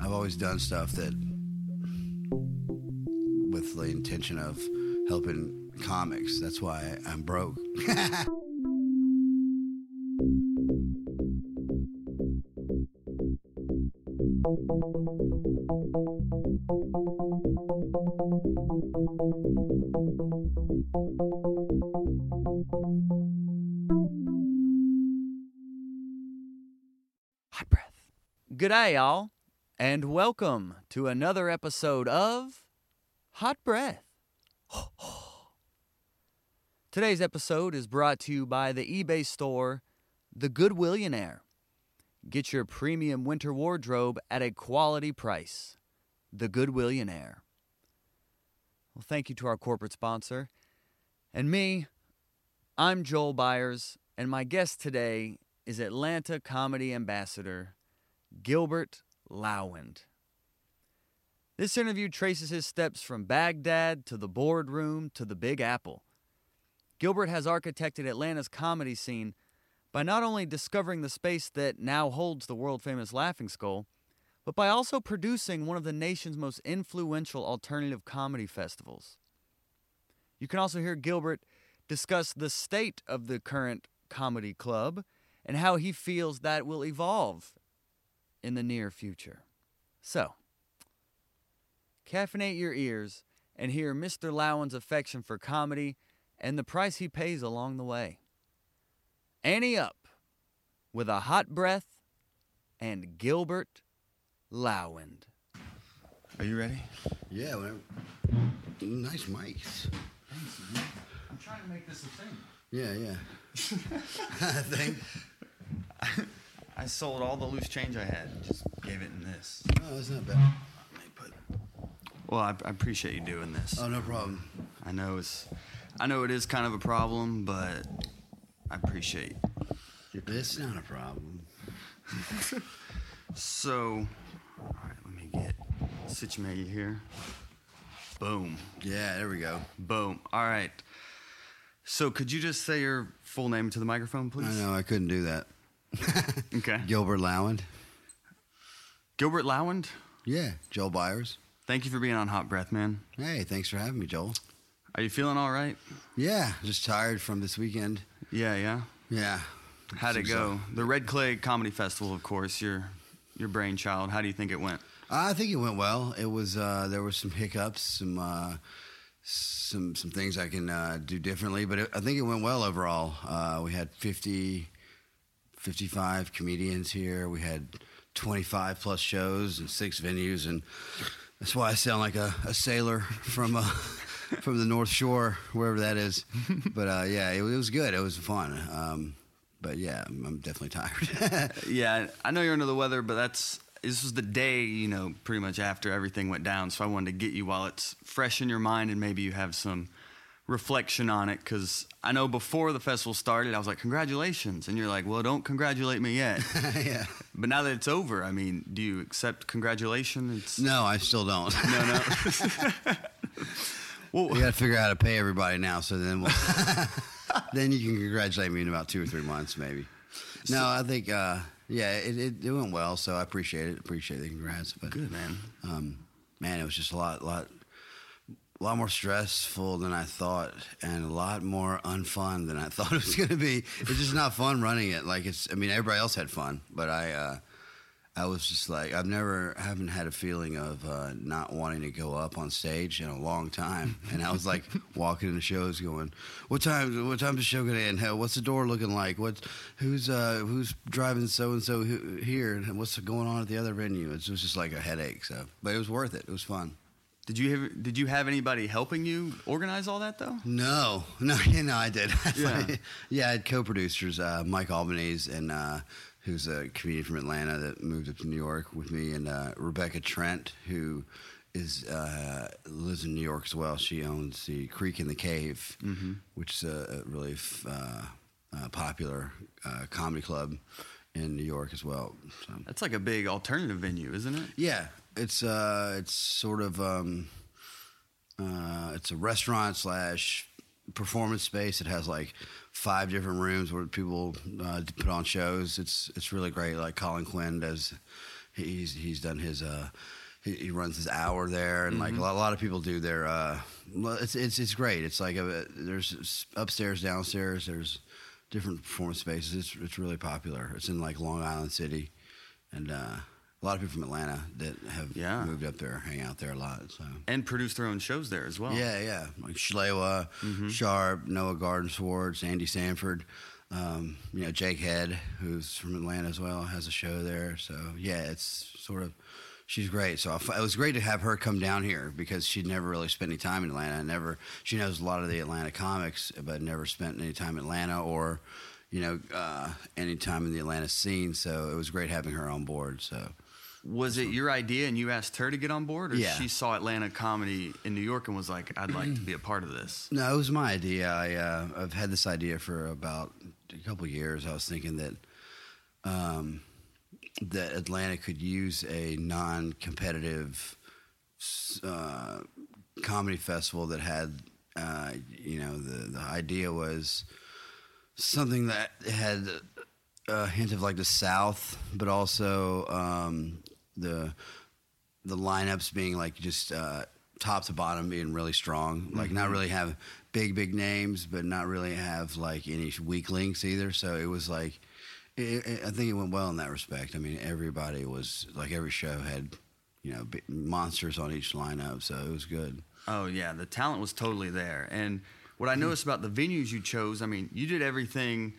I've always done stuff that with the intention of helping comics. That's why I'm broke. Hot breath. G'day, y'all, and welcome to another episode of Hot Breath. Today's episode is brought to you by the eBay store, The Good Goodwillionaire. Get your premium winter wardrobe at a quality price. The Goodwillionaire. Well, thank you to our corporate sponsor. And me, I'm Joel Byers, and my guest today is Atlanta comedy ambassador Gilbert Lawand. This interview traces his steps from Baghdad to the boardroom to the Big Apple. Gilbert has architected Atlanta's comedy scene by not only discovering the space that now holds the world famous Laughing Skull, but by also producing one of the nation's most influential alternative comedy festivals. You can also hear Gilbert discuss the state of the current comedy club and how he feels that will evolve in the near future. So, caffeinate your ears and hear Mr. Lawand's affection for comedy and the price he pays along the way. Ante up with a hot breath and Gilbert Lawand. Are you ready? yeah, whatever. nice mics. Thanks, man. I'm trying to make this a thing. Yeah, yeah. I think. I sold all the loose change I had and just gave it in this. Oh, that's not bad. Let me put. Well, I, I appreciate you doing this. Oh, no problem. I know it's, I know it is kind of a problem, but I appreciate. It's not a problem. So, all right, let me get situated here. Boom, Yeah, there we go. boom. All right. So, could you just say your full name to the microphone, please? I know I couldn't do that. Okay. Gilbert Lawand. Gilbert Lawand. Yeah, Joel Byers. Thank you for being on Hot Breath, man. Hey, thanks for having me, Joel. Are you feeling all right? Yeah, just tired from this weekend. Yeah, yeah. Yeah. How'd it go? The Red Clay Comedy Festival, of course, your your brainchild. How do you think it went? I think it went well. It was uh, there were some hiccups, some uh, some some things I can uh, do differently, but it, I think it went well overall. Uh, we had 50, 55 comedians here. We had twenty five plus shows and six venues, and that's why I sound like a, a sailor from uh, from the North Shore, wherever that is. but uh, yeah, it, it was good. It was fun. Um, but yeah, I'm, I'm definitely tired. Yeah, I know you're under the weather, but that's this was the day, you know, pretty much after everything went down. So I wanted to get you while it's fresh in your mind and maybe you have some reflection on it. Because I know before the festival started, I was like, "Congratulations," and you're like, "Well, don't congratulate me yet." yeah. but now that it's over, I mean, do you accept congratulations? No, I still don't. no, no. well, We got to figure out how to pay everybody now, so then we'll, then you can congratulate me in about two or three months, maybe. No, I think uh, yeah, it, it, it went well, so I appreciate it. Appreciate the congrats, but good man. um, man, it was just a lot, a lot, a lot more stressful than I thought, and a lot more unfun than I thought it was going to be. It's just not fun running it. Like it's, I mean, everybody else had fun, but I, uh, I was just like, I've never, haven't had a feeling of uh, not wanting to go up on stage in a long time, and I was like walking into shows, going, "What time? What time is the show going to end? Hell, what's the door looking like? What's who's, uh, who's driving so and so here, and what's going on at the other venue?" It was just like a headache. So, but it was worth it. It was fun. Did you have Did you have anybody helping you organize all that though? No, no, you know, I did. Yeah. yeah, I had co-producers, uh, Mike Albanese, and uh, who's a comedian from Atlanta that moved up to New York with me, and uh, Rebecca Trent, who is uh, lives in New York as well. She owns the Creek and the Cave, which is a, a really f- uh, uh, popular uh, comedy club in New York as well. So. That's like a big alternative venue, isn't it? Yeah, it's uh, it's sort of um, uh, it's a restaurant slash performance space. It has like five different rooms where people uh, put on shows. It's it's really great. Like Colin Quinn does he's he's done his uh, he, he runs his hour there, and like a lot, a lot of people do their. Uh, it's it's it's great. It's like a, there's upstairs, downstairs. There's different performance spaces. It's it's really popular. It's in like Long Island City, and uh, a lot of people from Atlanta that have Yeah. moved up there, hang out there a lot. So And produce their own shows there as well. yeah, yeah, like Shalewa, Sharpe, Noah Gardenswartz, Andy Sandford. Um, you know, Jake Head, who's from Atlanta as well, has a show there. So yeah, it's sort of she's great. So it was great to have her come down here because she'd never really spent any time in Atlanta. Never, she knows a lot of the Atlanta comics, but never spent any time in Atlanta or you know uh, any time in the Atlanta scene. So it was great having her on board. So. Was it your idea and you asked her to get on board, or Yeah. she saw Atlanta comedy in New York and was like, "I'd like to be a part of this"? No, it was my idea. I uh, I've had this idea for about a couple of years. I was thinking that um, that Atlanta could use a non-competitive uh, comedy festival that had, uh, you know, the the idea was something that had a hint of like the South, but also um, the the lineups being like just uh, top to bottom being really strong. Like not really have big big names, but not really have like any weak links either. So it was like it, it, I think it went well in that respect. I mean, everybody was like every show had you know monsters on each lineup, so it was good. Oh yeah, the talent was totally there. And what I noticed about the venues you chose, I mean, you did everything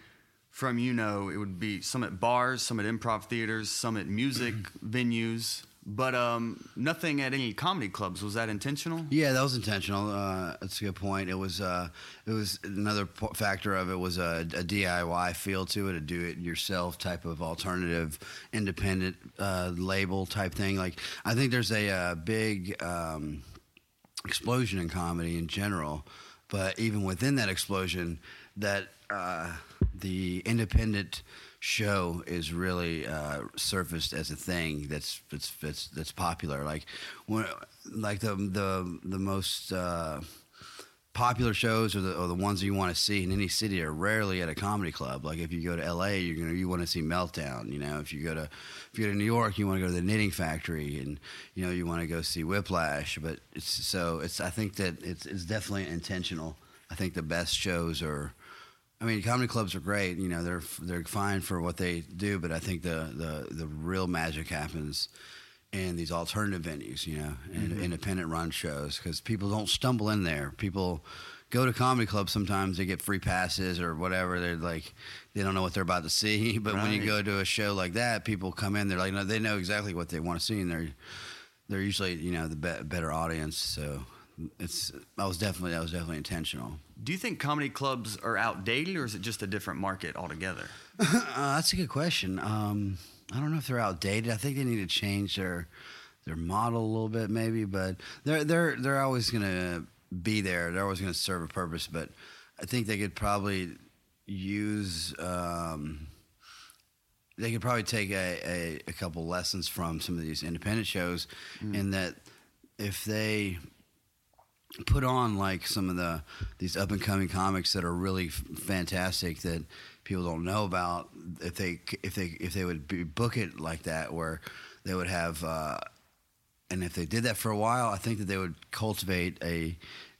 from you know it would be some at bars, some at improv theaters, some at music venues, but um, nothing at any comedy clubs. Was that intentional? Yeah, that was intentional. Uh, that's a good point. It was uh, it was another po- factor of it was a, a DIY feel to it, a do-it-yourself type of alternative, independent uh, label type thing. Like I think there's a, uh big um, explosion in comedy in general, but even within that explosion, that the independent show is really uh, surfaced as a thing that's that's that's, that's popular. Like when, like the the the most. Uh, popular shows or the, or the ones that you want to see in any city are rarely at a comedy club. Like if you go to LA, you're gonna you want to see Meltdown. You know, if you go to if you go to New York, you want to go to the Knitting Factory, and you know you want to go see Whiplash. But it's so it's I think that it's it's definitely intentional. I think the best shows are. I mean, comedy clubs are great. You know, they're they're fine for what they do, but I think the the the real magic happens in these alternative venues, you know, and mm-hmm. independent run shows because people don't stumble in there. People go to comedy clubs sometimes they get free passes or whatever. They're like they don't know what they're about to see. But when you go to a show like that, people come in. They're like no, they know exactly what they want to see, and they're they're usually you know the be- better audience. So it's I was definitely that was definitely intentional. Do you think comedy clubs are outdated, or is it just a different market altogether? Uh, that's a good question. Um, I don't know if they're outdated. I think they need to change their their model a little bit, maybe. But they're they're they're always going to be there. They're always going to serve a purpose. But I think they could probably use. Um, they could probably take a, a, a couple lessons from some of these independent shows, in that if they put on like some of the these up and coming comics that are really f- fantastic that people don't know about if they if they if they would be, book it like that where they would have uh, and if they did that for a while I think that they would cultivate a,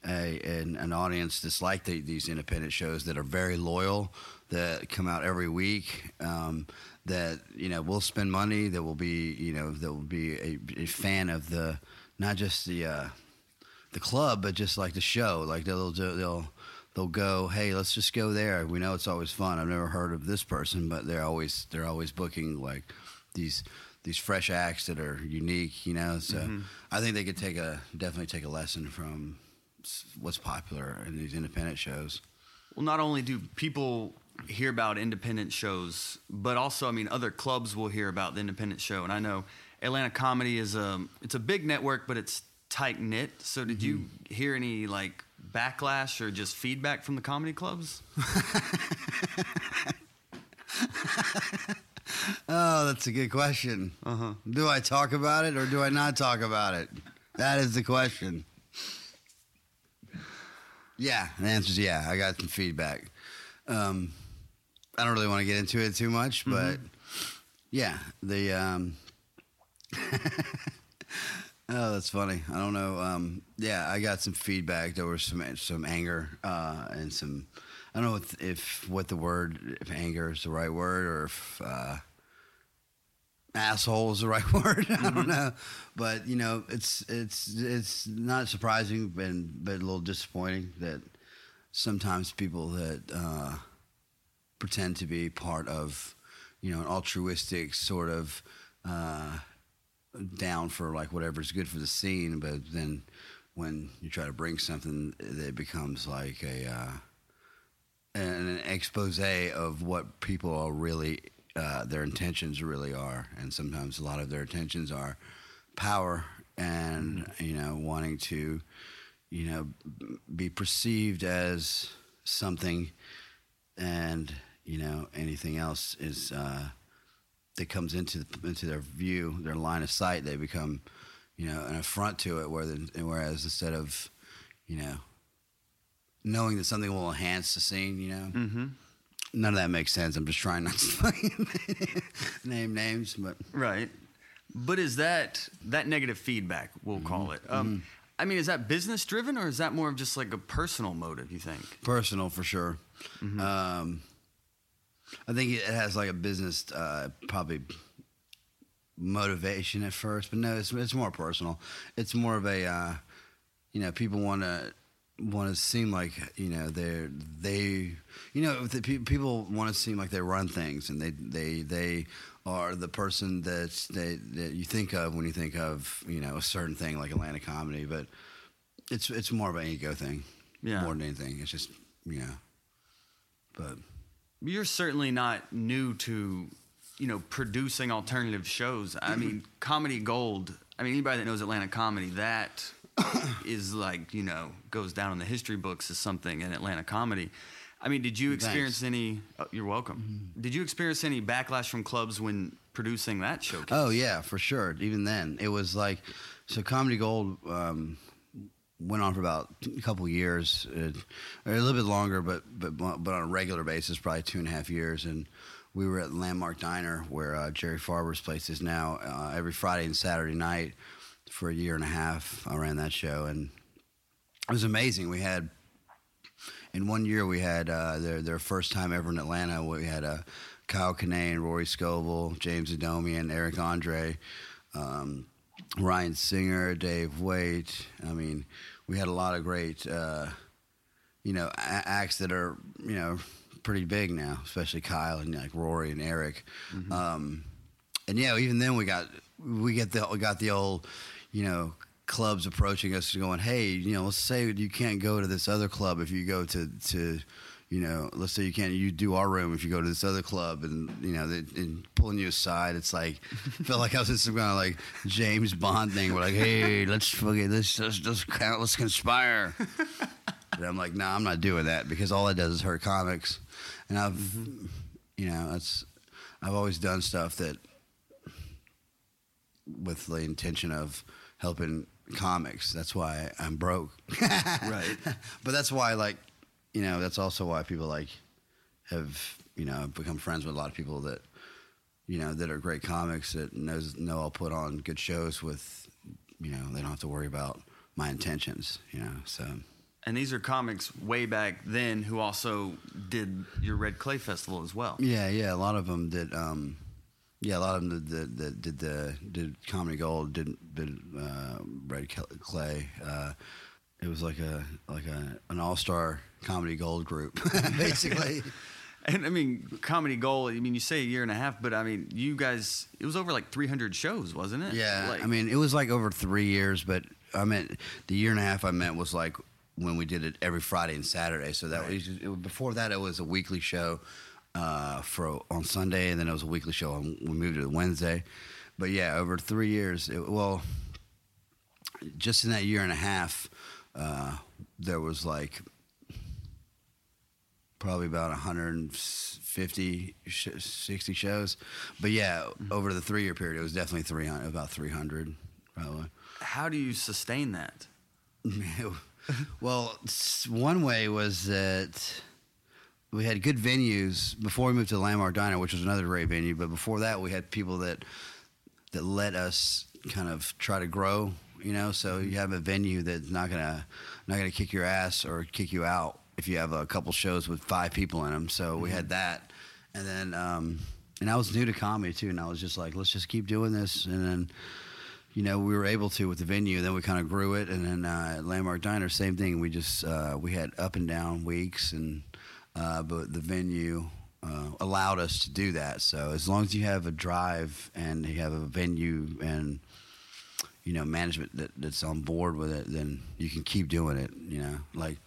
a an, an audience that's like the, these independent shows that are very loyal that come out every week um, that you know will spend money that will be you know that will be a, a fan of the not just the uh, the club, but just like the show. Like they'll they'll they'll go, hey, let's just go there. We know it's always fun. I've never heard of this person, but they're always they're always booking like these these fresh acts that are unique. You know, so mm-hmm. I think they could take a definitely take a lesson from what's popular in these independent shows. Well, not only do people hear about independent shows, but also, I mean, other clubs will hear about the independent show. And I know Atlanta Comedy is a it's a big network, but it's tight knit. So, did you hear any like backlash or just feedback from the comedy clubs? Oh, that's a good question. Uh-huh. Do I talk about it or do I not talk about it? That is the question. Yeah, the answer is yeah. I got some feedback. Um, I don't really want to get into it too much, but yeah, the um, Oh, that's funny. I don't know. Um, yeah, I got some feedback. There was some some anger uh, and some. I don't know if, if what the word if anger is the right word or if uh, asshole is the right word. I don't know, but you know, it's it's it's not surprising, but but a little disappointing that sometimes people that uh, pretend to be part of you know an altruistic sort of. Uh, down for like whatever's good for the scene, but then when you try to bring something, it becomes like a uh, an expose of what people are really uh, their intentions really are, and sometimes a lot of their intentions are power and you know wanting to you know be perceived as something, and you know anything else is. Uh, that comes into into their view, their line of sight, they become, you know, an affront to it. Where the, whereas instead of, you know, knowing that something will enhance the scene, you know, Mm-hmm. none of that makes sense. I'm just trying not to name names, but Right. But is that that negative feedback? We'll call it. Um, I mean, is that business driven or is that more of just like a personal motive? You think? personal for sure. Um, I think it has like a business, uh, probably motivation at first, but no, it's it's more personal. It's more of a, uh, you know, people want to want to seem like you know they're they you know the, pe- people want to seem like they run things and they they they are the person that's they, that you think of when you think of you know a certain thing like Atlanta comedy but it's it's more of an ego thing Yeah. more than anything it's just you know but You're certainly not new to, you know, producing alternative shows. I mean, Comedy Gold. I mean, anybody that knows Atlanta comedy, that is like, you know, goes down in the history books as something in Atlanta comedy. I mean, did you experience any? Oh, you're welcome. Did you experience any backlash from clubs when producing that showcase? Oh yeah, for sure. Even then, it was like so. Comedy Gold um, went on for about a couple years, uh, or a little bit longer, but but but on a regular basis, probably two and a half years. And we were at Landmark Diner, where uh, Jerry Farber's place is now, uh, every Friday and Saturday night for a year and a half. I ran that show, and it was amazing. We had in one year we had uh, their their first time ever in Atlanta. We had uh, Kyle Kinane, Rory Scovel, James Adomian, Eric Andre, um, Ryan Singer, Dave Waite. I mean, we had a lot of great, uh, you know, a- acts that are you know pretty big now, especially Kyle and like Rory and Eric. Um, and yeah, even then we got we get the we got the old, you know, clubs approaching us going, hey, you know, let's say you can't go to this other club if you go to to, you know, let's say you can't you do our room if you go to this other club, and you know, they, and pulling you aside, it's like felt like I was in some kind of like James Bond thing. We're like, hey, let's fucking let's let's let's, let's conspire. And I'm like, nah, I'm not doing that because all it does is hurt comics. And I've, you know, that's, I've always done stuff that, with the intention of helping comics. That's why I'm broke. Right. But that's why, like, you know, that's also why people like have, you know, become friends with a lot of people that, you know, that are great comics that knows know I'll put on good shows with, you know, they don't have to worry about my intentions, you know. So And these are comics way back then who also did your Red Clay Festival as well. Yeah, yeah. A lot of them did. Um, yeah, a lot of them did, did, did, did the did comedy gold. Did did uh, Red Clay. Uh, it was like a like a an all star comedy gold group, basically. And I mean, Comedy Gold, I mean, you say a year and a half, but I mean, you guys, it was over like 300 shows, wasn't it? Yeah, Like, I mean, it was like over three years, but I meant the year and a half I meant was like when we did it every Friday and Saturday. So that was it, before that it was a weekly show uh, for on Sunday, and then it was a weekly show. On, we moved to Wednesday, but yeah, over three years. It, well, just in that year and a half, uh, there was like probably about 150 60 shows. But yeah mm-hmm. over the three year period it was definitely 300 about 300 probably. How do you sustain that? well one way was that we had good venues before we moved to landmark diner which was another great venue. But before that we had people that that let us kind of try to grow. You know, so mm-hmm. you have a venue that's not gonna not gonna kick your ass or kick you out if you have a couple shows with five people in them. So we had that, and then um, and I was new to comedy too, and I was just like, let's just keep doing this, and then. You know, we were able to with the venue. And then we kind of grew it, and then uh, Landmark Diner, same thing. We just uh, we had up and down weeks, and uh, but the venue uh, allowed us to do that. So as long as you have a drive and you have a venue and you know management that, that's on board with it, then you can keep doing it. You know, like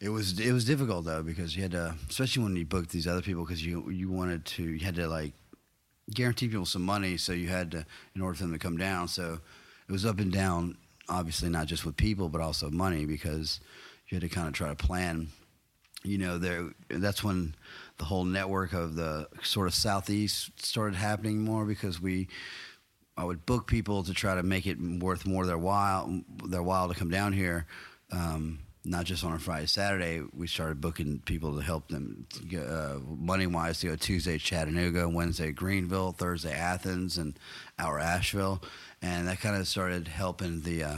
it was it was difficult though because you had to, especially when you booked these other people, because you you wanted to you had to like guarantee people some money, so you had to in order for them to come down. So it was up and down, obviously not just with people but also money because you had to kind of try to plan. You know, there that's when the whole network of the sort of southeast started happening more because we I would book people to try to make it worth more their while their while to come down here. Um, not just on a Friday, Saturday. We started booking people to help them uh, money wise to go Tuesday Chattanooga, Wednesday Greenville, Thursday Athens, and our Asheville, and that kind of started helping the. Uh,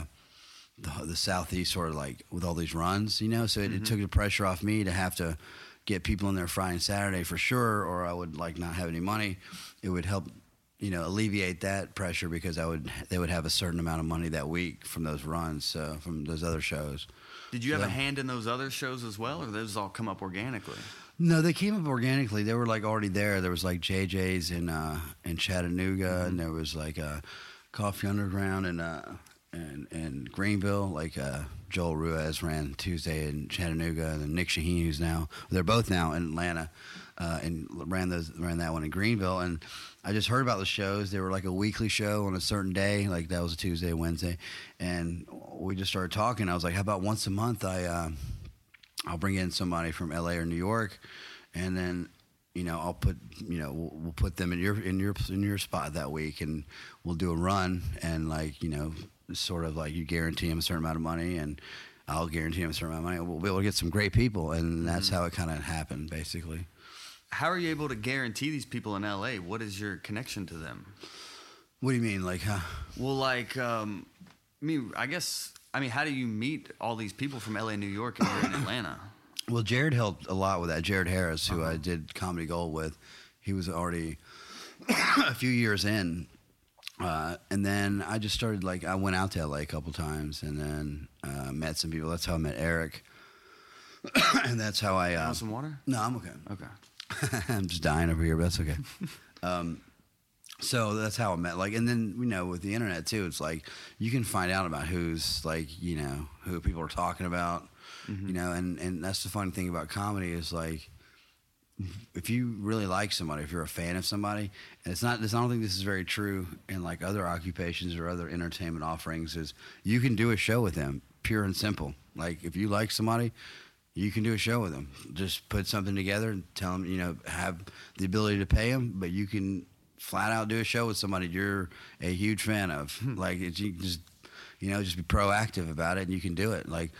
the, the southeast sort of like with all these runs, you know, so it, Mm-hmm. it took the pressure off me to have to get people in there Friday and Saturday for sure, or I would like not have any money. It would help, you know, alleviate that pressure because I would they would have a certain amount of money that week from those runs, so from those other shows. Did you have a hand in those other shows as well, or those all come up organically? No, they came up organically. They were like already there. There was like JJ's in uh, in Chattanooga, and there was like uh, Coffee Underground and uh, and and Greenville. Like uh, Joel Ruiz ran Tuesday in Chattanooga, and then Nick Shaheen, who's now they're both now in Atlanta, uh, and ran those ran that one in Greenville. And I just heard about the shows. They were like a weekly show on a certain day, like that was a Tuesday, Wednesday, and we just started talking. I was like, how about once a month? I uh, I'll bring in somebody from LA or New York, and then you know I'll put you know we'll, we'll put them in your in your in your spot that week, and we'll do a run, and like you know sort of like you guarantee them a certain amount of money, and I'll guarantee them a certain amount of money. We'll be able to get some great people, and that's how it kind of happened, basically. How are you able to guarantee these people in LA? What is your connection to them? What do you mean, like? Huh? Well, like, um, I mean, I guess, I mean, how do you meet all these people from LA, New York, and in Atlanta? Well, Jared helped a lot with that. Jared Harris, who I did Comedy Gold with, he was already a few years in. Uh, and then I just started like I went out to LA a couple times, and then uh, met some people. That's how I met Eric, and that's how I. Uh, Want some water? no, I'm okay. Okay. I'm just dying over here, but that's okay. um, so that's how I met. Like, and then you know, with the internet too, it's like you can find out about who's like you know who people are talking about. You know, and and that's the funny thing about comedy is like if you really like somebody, if you're a fan of somebody, and it's not, this, I don't think this is very true in like other occupations or other entertainment offerings, is you can do a show with them, pure and simple. Like if you like somebody, you can do a show with them. Just put something together and tell them, you know, have the ability to pay them, but you can flat out do a show with somebody you're a huge fan of. Hmm. like it's, you can just, you know, just be proactive about it and you can do it. Like,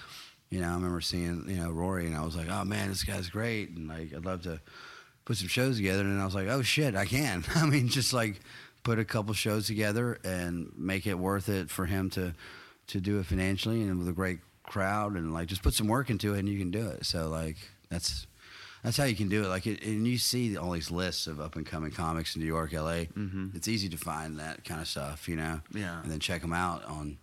you know, I remember seeing, you know, Rory and I was like, oh man, this guy's great. And like, I'd love to put some shows together. And I was like, oh shit, I can. I mean, just like put a couple shows together and make it worth it for him to, to do it financially and with a great crowd and like just put some work into it and you can do it. So like, that's, that's how you can do it. Like, it, and you see all these lists of up and coming comics in New York, LA. Mhm. It's easy to find that kind of stuff, you know? Yeah. And then check them out on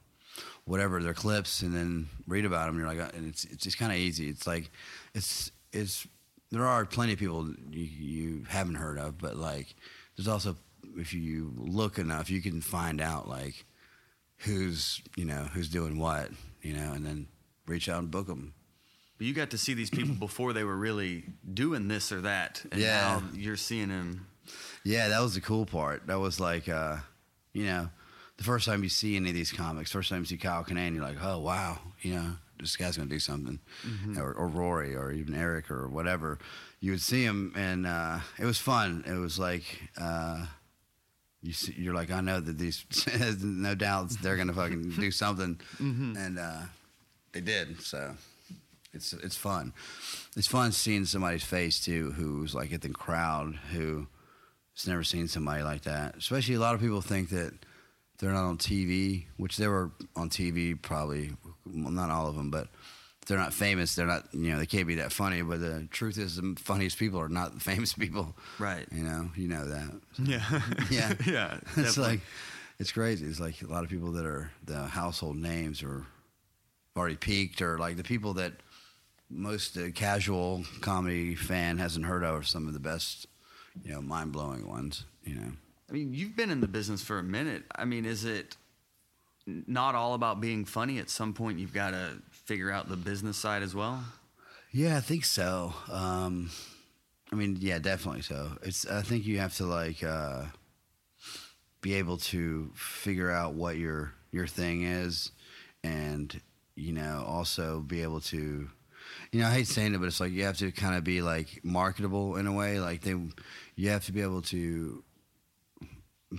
whatever their clips and then read about them. You're like, uh, and it's it's just kind of easy. It's like, it's it's there are plenty of people you, you haven't heard of, but like there's also if you look enough, you can find out like who's you know who's doing what, you know, and then reach out and book them. But you got to see these people before they were really doing this or that. And Yeah. now you're seeing them. Yeah, that was the cool part. That was like, uh, you know, the first time you see any of these comics, first time you see Kyle Kinane, you're like, oh wow, you know, this guy's gonna do something, or, or Rory, or even Eric, or whatever. You would see him, and uh, it was fun. It was like. Uh, you see, you're like, I know that these, no doubt they're gonna fucking do something, and uh, they did. So it's it's fun. It's fun seeing somebody's face too, who's like at the crowd, who has never seen somebody like that. Especially a lot of people think that they're not on TV, which they were on TV probably, well, not all of them, but they're not famous. They're not, you know, they can't be that funny. But the truth is, the funniest people are not the famous people. Right. You know, you know that. Yeah. Yeah. yeah. it's definitely. like, it's crazy. It's like a lot of people that are the household names are already peaked, or like the people that most uh, casual comedy fan hasn't heard of are some of the best, you know, mind blowing ones. You know. I mean, you've been in the business for a minute. I mean, is it not all about being funny? At some point, you've got to figure out the business side as well. Yeah, I think so. Um, I mean, yeah, definitely so. It's. I think you have to like uh, be able to figure out what your your thing is, and you know, also be able to. You know, I hate saying it, but it's like you have to kind of be like marketable in a way. Like they, you have to be able to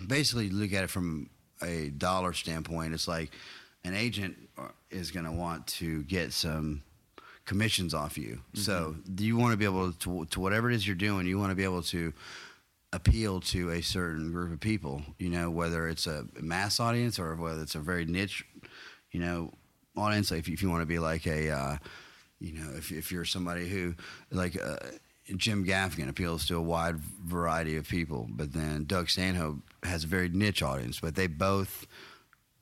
basically look at it from a dollar standpoint. It's like an agent is going to want to get some commissions off you. So you want to be able to, to whatever it is you're doing, you want to be able to appeal to a certain group of people. You know, whether it's a mass audience or whether it's a very niche, you know, audience. If, if you want to be like a, uh, you know, if if you're somebody who like. Uh, Jim Gaffigan appeals to a wide variety of people, but then Doug Stanhope has a very niche audience. But they both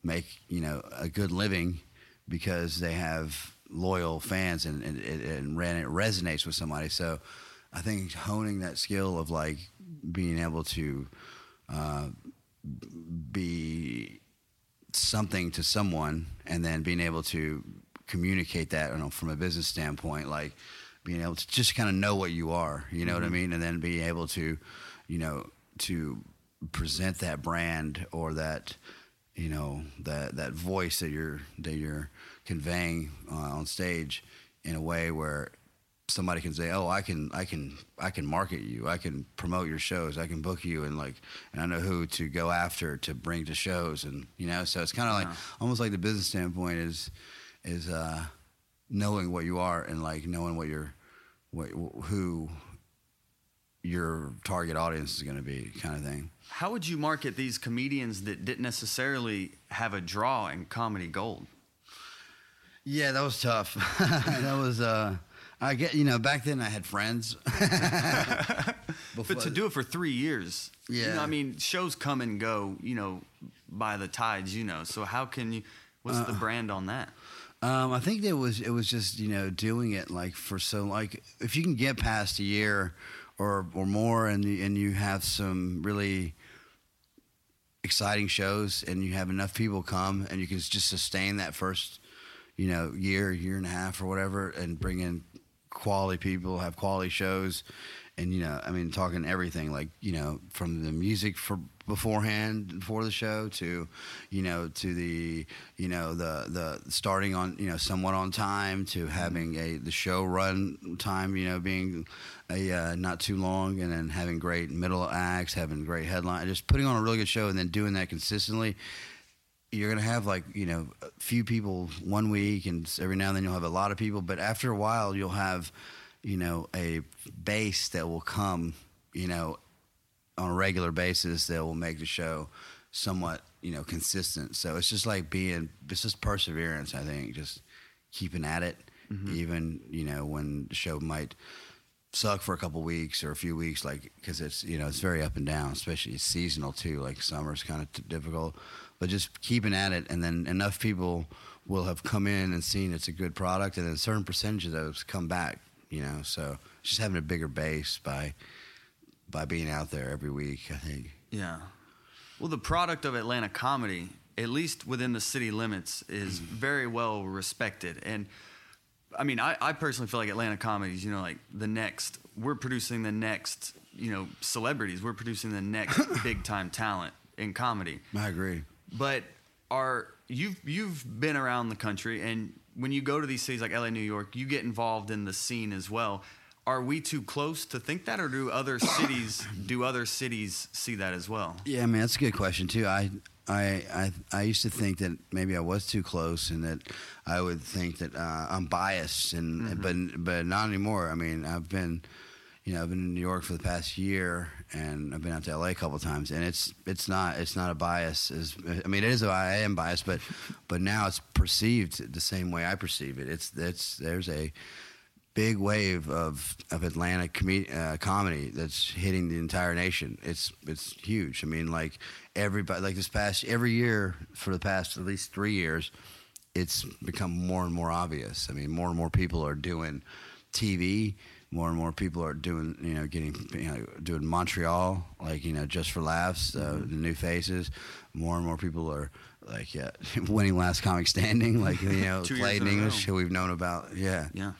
make you know a good living because they have loyal fans and and, and, and it resonates with somebody. So I think honing that skill of like being able to uh, be something to someone and then being able to communicate that you know, from a business standpoint, like being able to just kind of know what you are, you know what I mean, and then being able to, you know, to present that brand or that, you know, that that voice that you're that you're conveying uh, on stage in a way where somebody can say, "Oh, I can, I can, I can market you. I can promote your shows. I can book you, and like, and I know who to go after to bring to shows, and you know." So it's kind of like almost like the business standpoint is is uh, knowing what you are and like knowing what your what who your target audience is going to be, kind of thing. How would you market these comedians that didn't necessarily have a draw in comedy gold? Yeah, that was tough. that was. uh I get you know back then I had friends. But to do it for three years, you know, Yeah. I mean, shows come and go, you know, by the tides, you know. So how can you? What's Uh, the brand on that? Um, I think it was it was just you know doing it like for so like if you can get past a year or or more and and you have some really exciting shows and you have enough people come and you can just sustain that first you know year year and a half or whatever and bring in quality people have quality shows and you know i mean talking everything like you know from the music for beforehand before the show to you know to the you know the the starting on you know somewhat on time to having a the show run time you know being a uh, not too long and then having great middle acts having great headline just putting on a really good show and then doing that consistently. You're gonna have like you know a few people one week and every now and then you'll have a lot of people but after a while you'll have you know a base that will come you know on a regular basis that will make the show somewhat you know consistent. So it's just like being it's just perseverance i think just keeping at it mm-hmm. even you know when the show might suck for a couple weeks or a few weeks like because it's you know it's very up and down especially it's seasonal too like summer's kind of t- difficult. But just keeping at it and then enough people will have come in and seen it's a good product and then a certain percentage of those come back you know? So just having a bigger base by by being out there every week i think Yeah. Well, the product of Atlanta comedy, at least within the city limits, is mm-hmm. very well respected. And I mean, I, I personally feel like Atlanta comedies, you know, like the next, we're producing the next, you know, celebrities. We're producing the next big time talent in comedy. i agree But are you've you've been around the country, and when you go to these cities like LA, New York, you get involved in the scene as well. Are we too close to think that, or do other cities do other cities see that as well? Yeah, I mean that's a good question too. I I I, I used to think that maybe I was too close, and that I would think that uh, I'm biased, and but but not anymore. I mean, I've been, you know, I've been in New York for the past year, and I've been out to LA a couple times, and it's it's not it's not a bias. As I mean, it is a, I am biased, but but now it's perceived the same way I perceive it. It's it's there's a big wave of of Atlanta com- uh, comedy that's hitting the entire nation. It's it's huge. I mean, like everybody, like this past every year for the past at least three years, it's become more and more obvious. I mean, more and more people are doing TV more and more people are doing, you know, getting, you know, doing Montreal, like, you know, just for laughs, uh, mm-hmm. the new faces. More and more people are, like, yeah, winning Last Comic Standing, like, you know, Clayton English, who we've known about. Yeah. Yeah.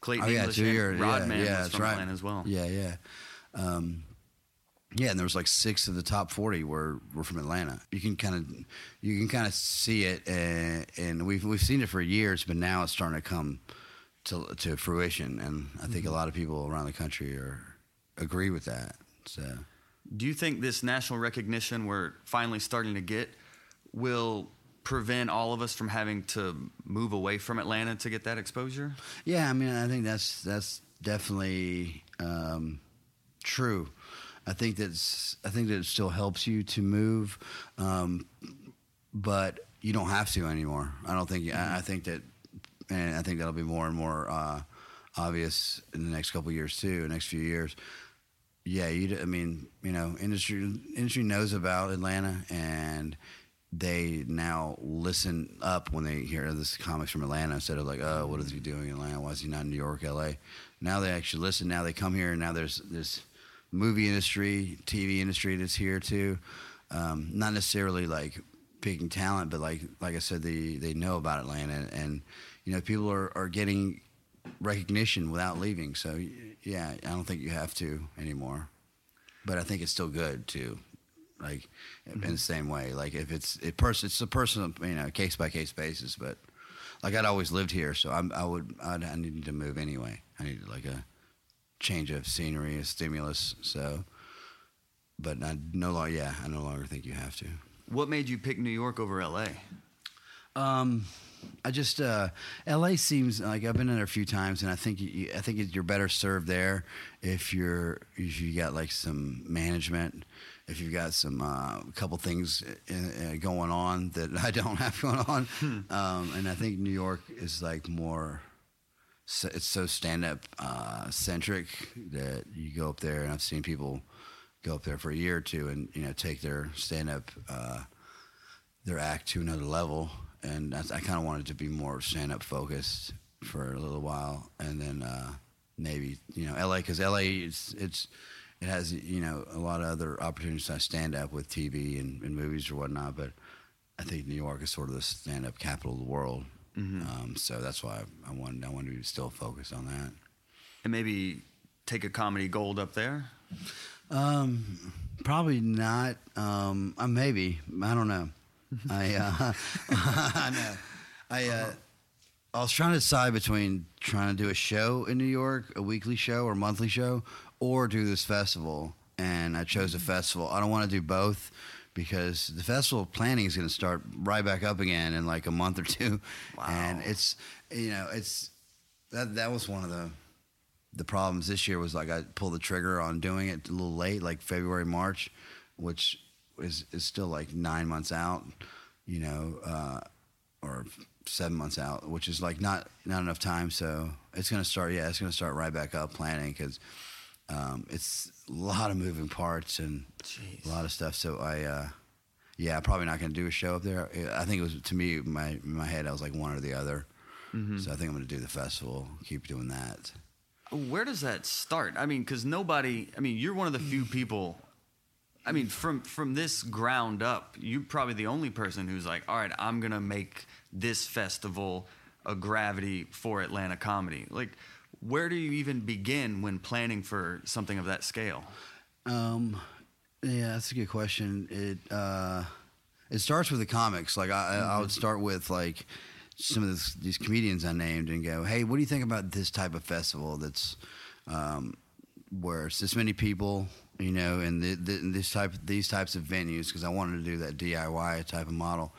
Clayton oh, yeah, English years. Rod Man yeah, yeah, was from right. Atlanta as well. Yeah, yeah. Um, yeah, and there was like six of the top forty were, were from Atlanta. You can kind of you can kind of see it, and, and we've we've seen it for years, but now it's starting to come to to fruition, and I think mm-hmm. a lot of people around the country are agree with that. So, do you think this national recognition we're finally starting to get will prevent all of us from having to move away from Atlanta to get that exposure? Yeah, I mean, I think that's that's definitely um, true. I think that's I think that it still helps you to move, um, but you don't have to anymore. I don't think. Mm-hmm. I, I think that and I think that'll be more and more uh, obvious in the next couple years too, next few years. Yeah, you. I mean, you know, industry industry knows about Atlanta, and they now listen up when they hear this comics from Atlanta instead of like, oh, what is he doing in Atlanta? Why is he not in New York, L.A.? Now they actually listen. Now they come here, and now there's this movie industry, TV industry that's here too. Um, not necessarily like picking talent, but like like I said, they they know about Atlanta and you know, people are, are getting recognition without leaving. So, yeah, I don't think you have to anymore. But I think it's still good too. Like mm-hmm. in the same way, like if it's it person, it's a personal, you know, case by case basis. But like I'd always lived here, so I'm, I would I'd, I needed to move anyway. I needed like a change of scenery, a stimulus. So, but I no longer, yeah, I no longer think you have to. What made you pick New York over L.A.? Um, I just uh, L.A. seems like I've been in there a few times, and I think you, I think you're better served there if you're if you got like some management, if you've got some uh, couple things in, uh, going on that I don't have going on, hmm. um, and I think New York is like more. It's so stand up uh, centric that you go up there, and I've seen people go up there for a year or two, and you know take their stand up uh, their act to another level and I kind of wanted to be more stand up focused for a little while, and then uh, maybe you know LA because LA it's it's it has you know a lot of other opportunities to stand up with TV and, and, movies or whatnot, but I think New York is sort of the stand up capital of the world. Mm-hmm. Um, so that's why I wanted I wanted to still focus on that, and maybe take a comedy gold up there. Um, probably not. Um, uh, maybe I don't know. I, uh, I know. I, uh, I was trying to decide between trying to do a show in New York, a weekly show or monthly show, or do this festival. And I chose the festival. I don't want to do both because the festival planning is going to start right back up again in like a month or two. Wow. And it's, you know, it's that that was one of the the problems this year was like I pulled the trigger on doing it a little late, like February, March, which is is still like nine months out, you know, uh, or seven months out, which is like not not enough time. So it's gonna start. Yeah, it's gonna start right back up planning because um, it's a lot of moving parts and Jeez. a lot of stuff. So I. Uh, yeah, probably not going to do a show up there. I think it was to me, my in my head, I was like one or the other. Mm-hmm. So I think I'm going to do the festival, keep doing that. Where does that start? I mean, because nobody. I mean, you're one of the few people I mean, from from this ground up, you're probably the only person who's like, all right, I'm gonna make this festival a gravity for Atlanta comedy. Like, where do you even begin when planning for something of that scale? Um, yeah, that's a good question. It uh, it starts with the comics. Like, I. I would start with like some of this, these comedians I named and go, hey, what do you think about this type of festival that's um, where it's this many people you know, and the, the, this type these types of venues because I wanted to do that DIY type of model,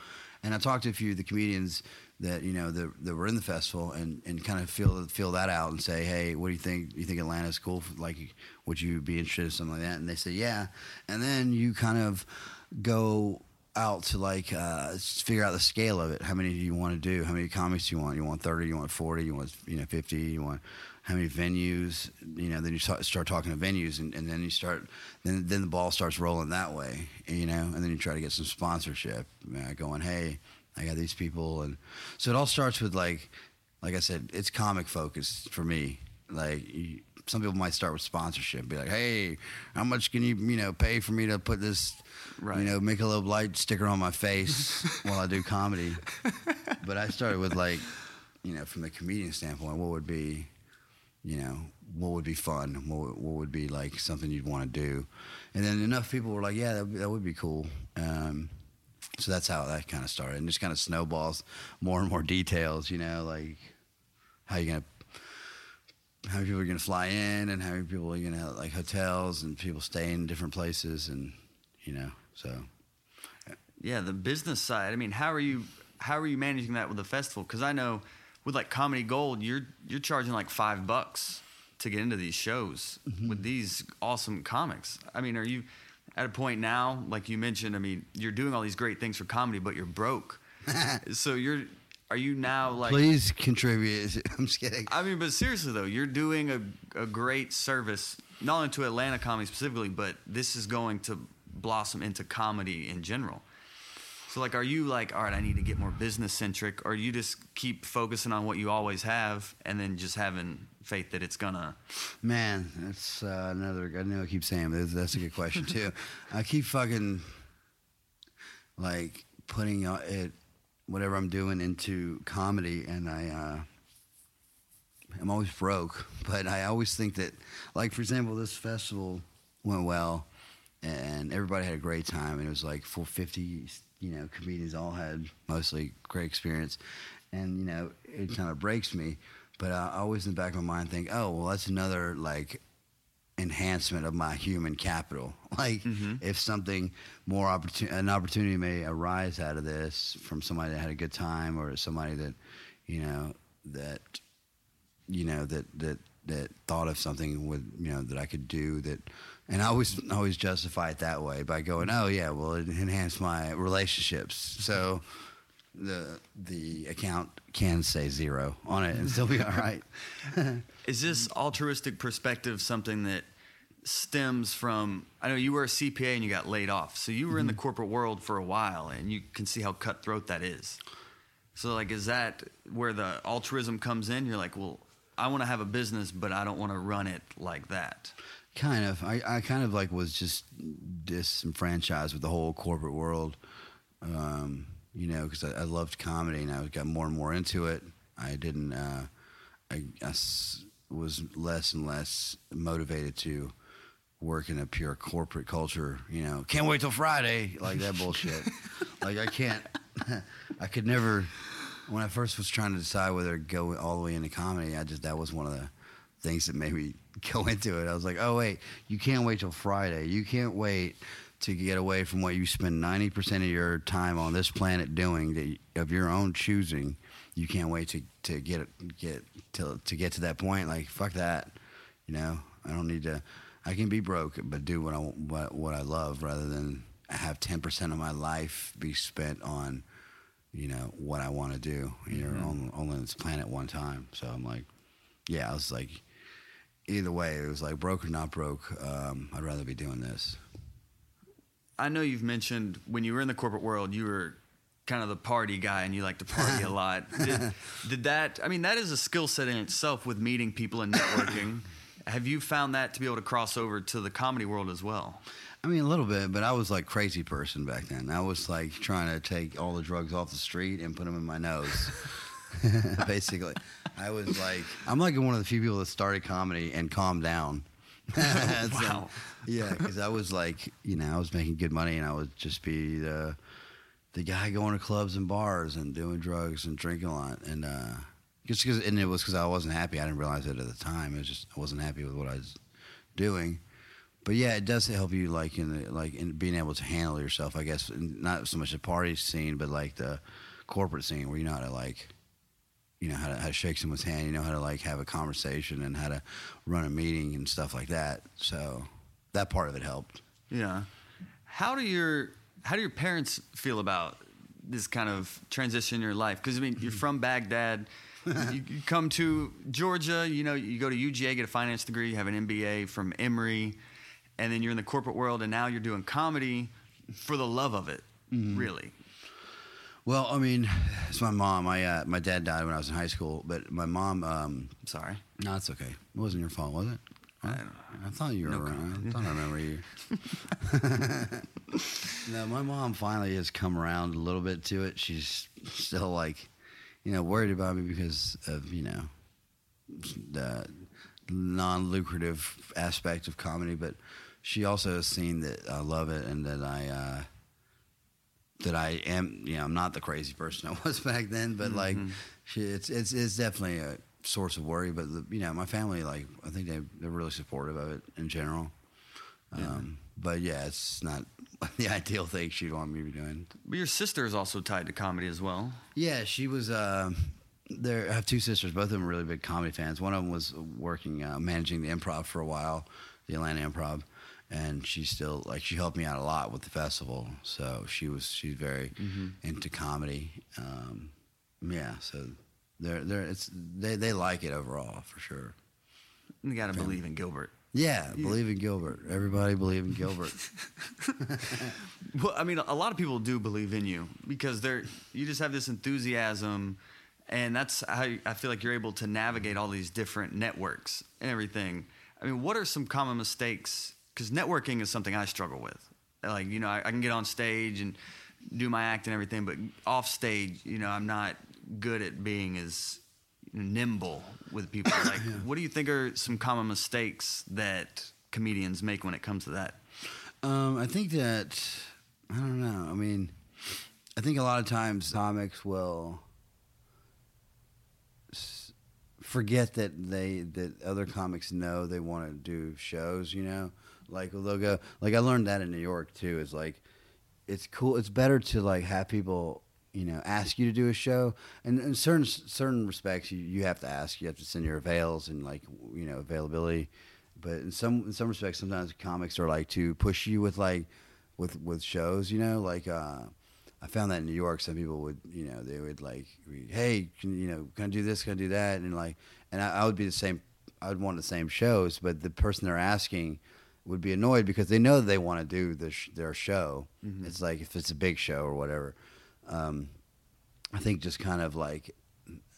And I talked to a few of the comedians that you know that, that were in the festival and, and kind of feel feel that out and say, hey, what do you think? You think Atlanta's cool? Like, would you be interested in something like that? And they say, yeah. And then you kind of go out to like uh, figure out the scale of it. How many do you want to do? How many comics do you want? You want thirty? You want forty? You want you know fifty? You want how many venues? You know, then you start, start talking to venues, and, and then you start then then the ball starts rolling that way. You know, and then you try to get some sponsorship, uh, going, hey I got these people, and so it all starts with like, like I said, it's comic focused for me. Like you, some people might start with sponsorship, be like, "Hey, how much can you you know pay for me to put this, right. you know, Michelob Light sticker on my face while I do comedy?" but I started with like, you know, from the comedian standpoint, what would be, you know, what would be fun, what, what would be like something you'd want to do, and then enough people were like, "Yeah, that, that would be cool." Um, so that's how that kind of started, and just kind of snowballs more and more details. You know, like how you gonna how many people are gonna fly in, and how many people are gonna like hotels, and people stay in different places, and you know, so yeah, the business side. I mean, how are you how are you managing that with the festival? Because I know with like Comedy Gold, you're you're charging like five bucks to get into these shows mm-hmm. with these awesome comics. I mean, are you at a point now, like you mentioned, I mean, you're doing all these great things for comedy, but you're broke. so you're are you now like please contribute i'm just kidding i mean but seriously though you're doing a, a great service not only to atlanta comedy specifically but this is going to blossom into comedy in general so like are you like all right i need to get more business centric or you just keep focusing on what you always have and then just having faith that it's gonna? Man, that's uh, another. I know I keep saying, but that's a good question too. I keep fucking like putting it, whatever I'm doing, into comedy, and I. Uh, I'm always broke, but I always think that, like for example, this festival went well, and everybody had a great time, and it was like 450, you know, comedians all had mostly great experience, and you know, it kind of breaks me but I always in the back of my mind think, oh, well, that's another like enhancement of my human capital. Like mm-hmm. if something more opportunity, an opportunity may arise out of this from somebody that had a good time or somebody that, you know, that, you know, that, that, that thought of something with, you know, that I could do that, and I always always justify it that way by going, oh yeah, well it enhanced my relationships. So the the account can say zero on it and still be all right. Is this altruistic perspective something that stems from? I know you were a CPA and you got laid off, so you were mm-hmm. in the mm-hmm. corporate world for a while, and you can see how cutthroat that is. So, like, is that where the altruism comes in? You're like, well, I want to have a business, but I don't want to run it like that. Kind of. I, I kind of like was just disenfranchised with the whole corporate world. Um, you know, because I, I, loved comedy and I got more and more into it. I didn't, uh, I, I was less and less motivated to work in a pure corporate culture. You know, can't wait till Friday, like that bullshit. like I can't, I could never. When I first was trying to decide whether to go all the way into comedy, I just that was one of the things that made me go into it. I was like, oh wait, you can't wait till Friday. You can't wait to get away from what you spend 90% of your time on this planet doing that of your own choosing you can't wait to, to get get to to get to that point like fuck that you know i don't need to i can be broke but do what i what, what i love rather than have 10% of my life be spent on you know what i want to do you're mm-hmm. on, only on this planet one time so i'm like yeah i was like either way it was like broke or not broke um, i'd rather be doing this I know you've mentioned when you were in the corporate world, you were kind of the party guy and you like to party a lot. Did, did that, I mean, that is a skill set in itself with meeting people and networking. Have you found that to be able to cross over to the comedy world as well? I mean, a little bit, but I was like crazy person back then. I was like trying to take all the drugs off the street and put them in my nose. Basically, I was like, I'm like one of the few people that started comedy and calmed down. wow. yeah, because I was like, you know, I was making good money, and I would just be the the guy going to clubs and bars and doing drugs and drinking a lot, and uh, just because, and it was because I wasn't happy. I didn't realize it at the time. It was just I wasn't happy with what I was doing, but yeah, it does help you like in the, like in being able to handle yourself. I guess not so much the party scene, but like the corporate scene where you know how to like, you know how to, how to shake someone's hand, you know how to like have a conversation and how to run a meeting and stuff like that. So that part of it helped. Yeah. How do your how do your parents feel about this kind of transition in your life? Because I mean, you're from Baghdad. you, you come to Georgia. You know, you go to UGA, get a finance degree, you have an MBA from Emory, and then you're in the corporate world, and now you're doing comedy for the love of it. Mm-hmm. Really. Well, I mean, it's my mom. My uh, my dad died when I was in high school, but my mom. Um, sorry. no, it's okay. It wasn't your fault, was it? I I thought you were No around. I thought I remember you. no, my mom finally has come around a little bit to it. She's still like, you know, worried about me because of you know the non-lucrative aspect of comedy, but she also has seen that I love it and that I uh, that I am. You know, I'm not the crazy person I was back then, but like, it's it's it's definitely a source of worry. But the, you know, my family, like, I think they they're really supportive of it in general. Um, But yeah, it's not the ideal thing she'd want me to be doing. But your sister is also tied to comedy as well. Yeah, she was. Uh, there, I have two sisters. Both of them are really big comedy fans. One of them was working, uh, managing the improv for a while, the Atlanta Improv, and she still like she helped me out a lot with the festival. So she was she's very into comedy. Um, yeah, so they're they're it's they they like it overall for sure. You got to believe in Gilbert. Yeah, believe in Gilbert. Everybody believe in Gilbert. Well, I mean, a lot of people do believe in you because they're you just have this enthusiasm, and that's how you, I feel like you're able to navigate all these different networks and everything. I mean, what are some common mistakes? Because networking is something I struggle with. Like, you know, I, I can get on stage and do my act and everything, but off stage, you know, I'm not good at being as nimble with people. Like, what do you think are some common mistakes that comedians make when it comes to that? Um, I think that I don't know. I mean, I think a lot of times comics will forget that they that other comics know they want to do shows. You know, like they'll go. Like I learned that in New York too. Is like it's cool. It's better to like have people. You know, ask you to do a show, and in certain certain respects, you, you have to ask. You have to send your avails and like you know availability but in some in some respects, sometimes comics are like to push you with like with with shows. You know, like uh, I found that in New York, some people would you know they would like, hey, can, you know, can I do this? Can I do that? And like, and I, I would be the same. I would want the same shows, but the person they're asking would be annoyed because they know they want to do the sh- their show. It's like if it's a big show or whatever. Um, I think just kind of like,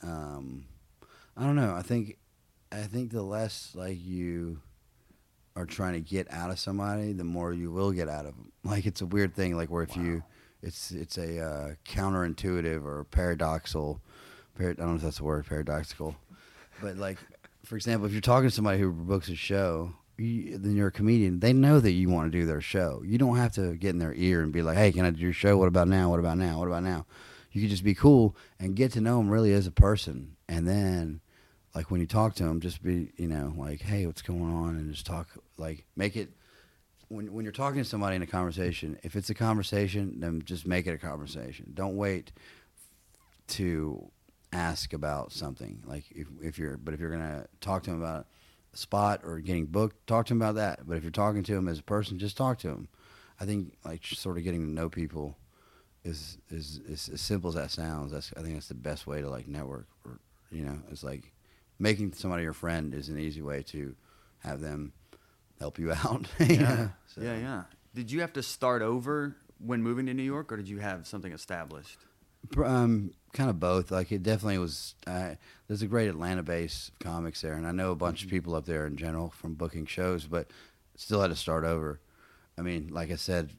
um, I don't know. I think I think the less like you are trying to get out of somebody, the more you will get out of them. Like it's a weird thing. Like where if you, it's it's a uh, counterintuitive or paradoxal. Par- I don't know if that's the word, paradoxical, but like for example, if you're talking to somebody who books a show. You, then you're a comedian. They know that you want to do their show. You don't have to get in their ear and be like, "Hey, can I do your show? What about now? What about now? What about now?" You could just be cool and get to know them really as a person, and then like when you talk to them, just be you know like, hey, what's going on, and just talk like make it. When when you're talking to somebody in a conversation, if it's a conversation, then just make it a conversation. Don't wait to ask about something. Like if if you're but if you're gonna talk to them about a spot or getting booked, talk to them about that. But if you're talking to them as a person, just talk to them. I think like sort of getting to know people is is, is as simple as that sounds. That's I think that's the best way to like network. Or you know, it's like making somebody your friend is an easy way to have them help you out. know? So- Yeah, yeah. Did you have to start over when moving to New York, or did you have something established? Um, kind of both. Like it definitely was. Uh, there's a great Atlanta-based comics there, and I know a bunch of people up there in general from booking shows, but still had to start over. I mean, like I said,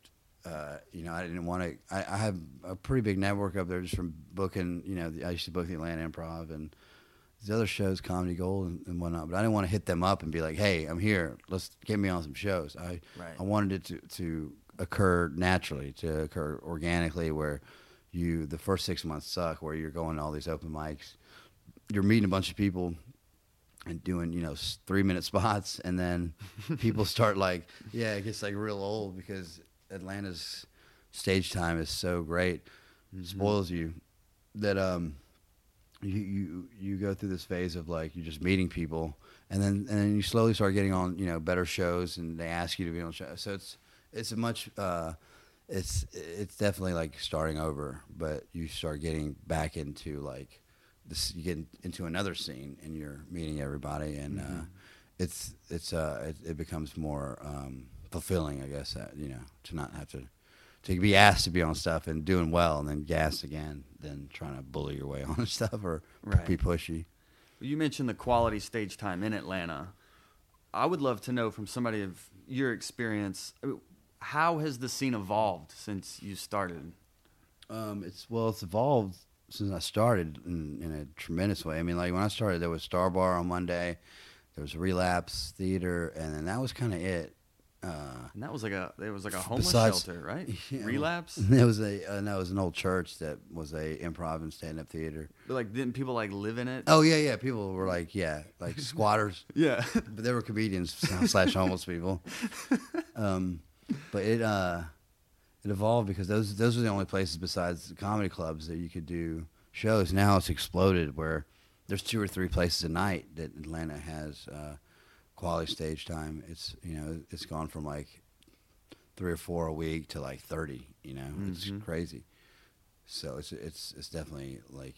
uh, you know, I didn't want to. I, I have a pretty big network up there just from booking. You know, the, I used to book the Atlanta Improv and these other shows, Comedy Gold and, and whatnot. But I didn't want to hit them up and be like, "Hey, I'm here. Let's get me on some shows." I Right. I wanted it to to occur naturally, to occur organically, where you the first six months suck, where you're going to all these open mics, you're meeting a bunch of people, and doing you know three minute spots, and then people start like, yeah, it gets like real old because Atlanta's stage time is so great, Mm-hmm. spoils you that um you you you go through this phase of like you're just meeting people, and then and then you slowly start getting on you know better shows, and they ask you to be on shows. So it's it's a much uh, it's it's definitely like starting over, but you start getting back into like this. You get into another scene, and you're meeting everybody, and uh, it's it's uh it, it becomes more um, fulfilling, I guess. That you know to not have to to be asked to be on stuff and doing well, and then gassed again, then trying to bully your way on stuff or Right. be pushy. You mentioned the quality stage time in Atlanta. I would love to know from somebody of your experience, how has the scene evolved since you started? Um, it's well, it's evolved since I started in, in a tremendous way. I mean, like when I started, there was Star Bar on Monday, there was Relapse Theater, and then that was kind of it. Uh, And that was like a there was like a homeless Besides- shelter, right? Yeah. Relapse. there was a uh, no, it was an old church that was a improv and stand up theater. But like, didn't people like live in it? Oh yeah, yeah. People were like, yeah, like squatters, yeah. but they were comedians slash homeless people. Um, but it uh, it evolved because those those were the only places besides the comedy clubs that you could do shows. Now it's exploded where there's two or three places a night that Atlanta has uh, quality stage time. It's you know it's gone from like three or four a week to like thirty. You know, it's Mhm. crazy. So it's it's it's definitely like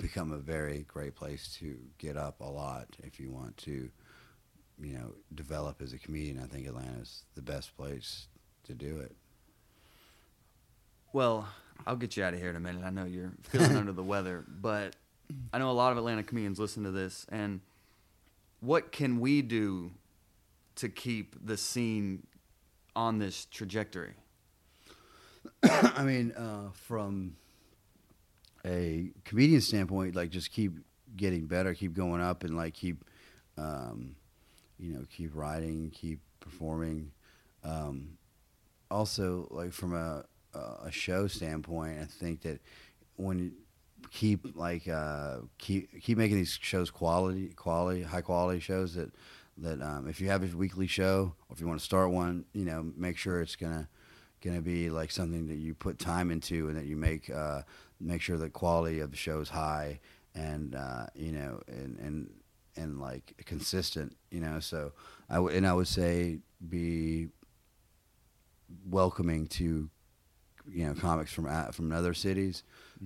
become a very great place to get up a lot if you want to, you know, develop as a comedian. I think Atlanta's the best place to do it. Well, I'll get you out of here in a minute. I know you're feeling under the weather, but I know a lot of Atlanta comedians listen to this. And what can we do to keep the scene on this trajectory? I mean, uh, from a comedian standpoint, like just keep getting better, keep going up, and like keep, um, you know, keep writing, keep performing. Um, also, like from a a show standpoint, I think that when you keep like uh, keep keep making these shows quality, quality, high quality shows that that um, if you have a weekly show or if you want to start one, you know, make sure it's gonna gonna be like something that you put time into and that you make uh, make sure the quality of the show is high and uh, you know and and and like consistent, you know. So I would and I would say be welcoming to you know comics from uh, from other cities.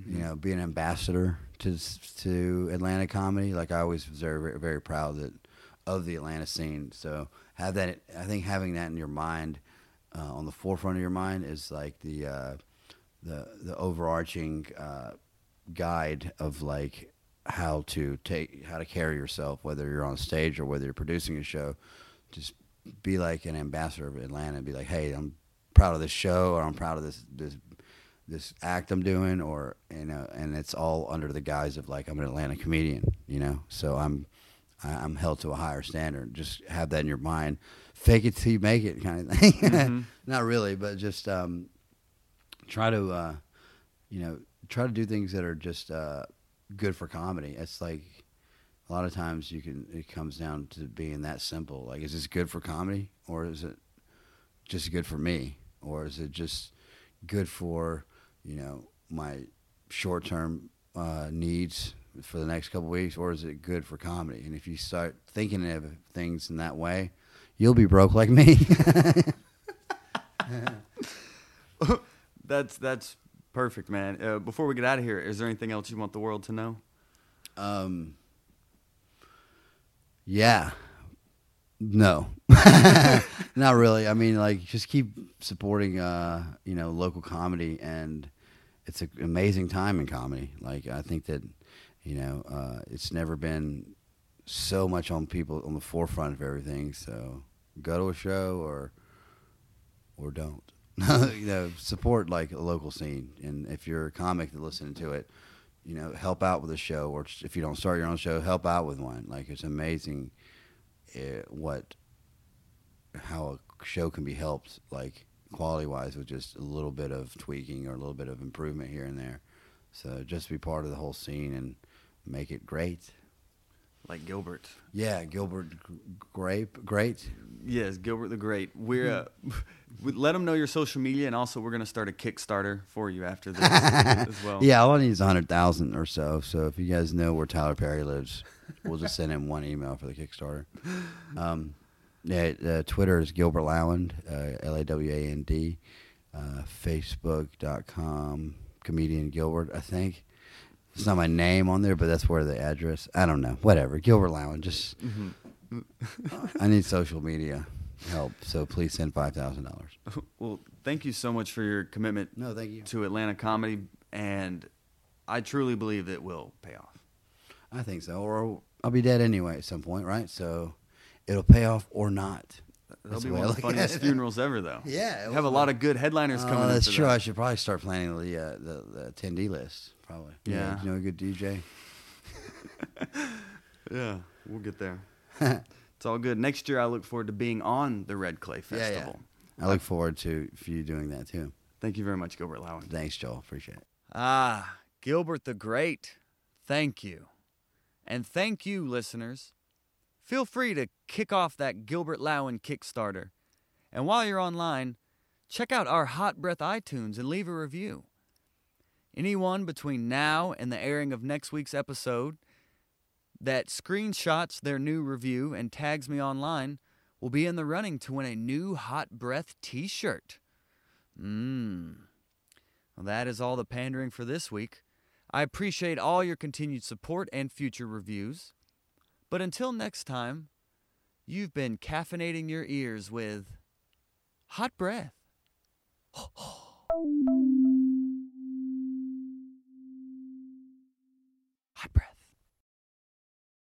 You know, be an ambassador to to Atlanta comedy. Like I always was very very, very proud that of the Atlanta scene. So have that. I think having that in your mind, uh, on the forefront of your mind, is like the uh, the the overarching uh, guide of like how to take how to carry yourself, whether you're on stage or whether you're producing a show. Just be like an ambassador of Atlanta. And be like, hey, I'm proud of this show, or I'm proud of this this this act I'm doing, or you know, and it's all under the guise of like I'm an Atlanta comedian, you know. So I'm I'm held to a higher standard. Just have that in your mind. Fake it till you make it, kind of thing. Mhm. Not really, but just um, try to uh, you know try to do things that are just uh, good for comedy. It's like a lot of times you can it comes down to being that simple. Like, is this good for comedy, or is it just good for me, or is it just good for you know my short term uh, needs for the next couple weeks, or is it good for comedy? And if you start thinking of things in that way, you'll be broke like me. That's that's perfect, man. Uh, before we get out of here, is there anything else you want the world to know? Um, yeah. No. Not really. I mean, like, just keep supporting, uh, you know, local comedy, and it's an amazing time in comedy. Like, I think that, you know, uh, it's never been so much on people on the forefront of everything. So go to a show or or don't. you know, support like a local scene, and if you're a comic that listening to it, you know, help out with a show, or if you don't start your own show, help out with one. Like it's amazing uh, what how a show can be helped, like quality wise, with just a little bit of tweaking or a little bit of improvement here and there. So just be part of the whole scene and make it great. like Gilbert. Yeah, Gilbert G- Grape, great. Yes, Gilbert the Great. We're uh, let them know your social media, and also we're gonna start a Kickstarter for you after this as well. Yeah, all I need is a hundred thousand or so. So if you guys know where Tyler Perry lives, we'll just send him one email for the Kickstarter. Um, yeah, uh, Twitter is Gilbert Lawand, uh, L A W A N D. Uh, Facebook.com, comedian Gilbert. I think it's not my name on there, but that's where the address. I don't know. Whatever. Gilbert Lawand. Just I need social media help, so please send five thousand dollars. Well, thank you so much for your commitment No, thank you. to Atlanta comedy, and I truly believe it will pay off. I think so. Or I'll be dead anyway at some point, right? So it'll pay off or not. That'll be one of the funniest funerals ever, though. Yeah, You have a lot of good headliners coming. Oh, that's true. that. I should probably start planning the uh, the, the attendee list. Probably. Yeah. You know a good DJ. Yeah, we'll get there. it's all good. Next year, I look forward to being on the Red Clay Festival. Yeah, yeah. I look forward to for you doing that too. Thank you very much, Gilbert Lawand. Thanks, Joel. Appreciate it. Ah, Gilbert the Great, thank you. And thank you, listeners. Feel free to kick off that Gilbert Lawand Kickstarter. And while you're online, check out our Hot Breath iTunes and leave a review. Anyone between now and the airing of next week's episode that screenshots their new review and tags me online will be in the running to win a new Hot Breath t shirt. Mmm. Well, that is all the pandering for this week. I appreciate all your continued support and future reviews. But until next time, you've been caffeinating your ears with hot breath. hot breath.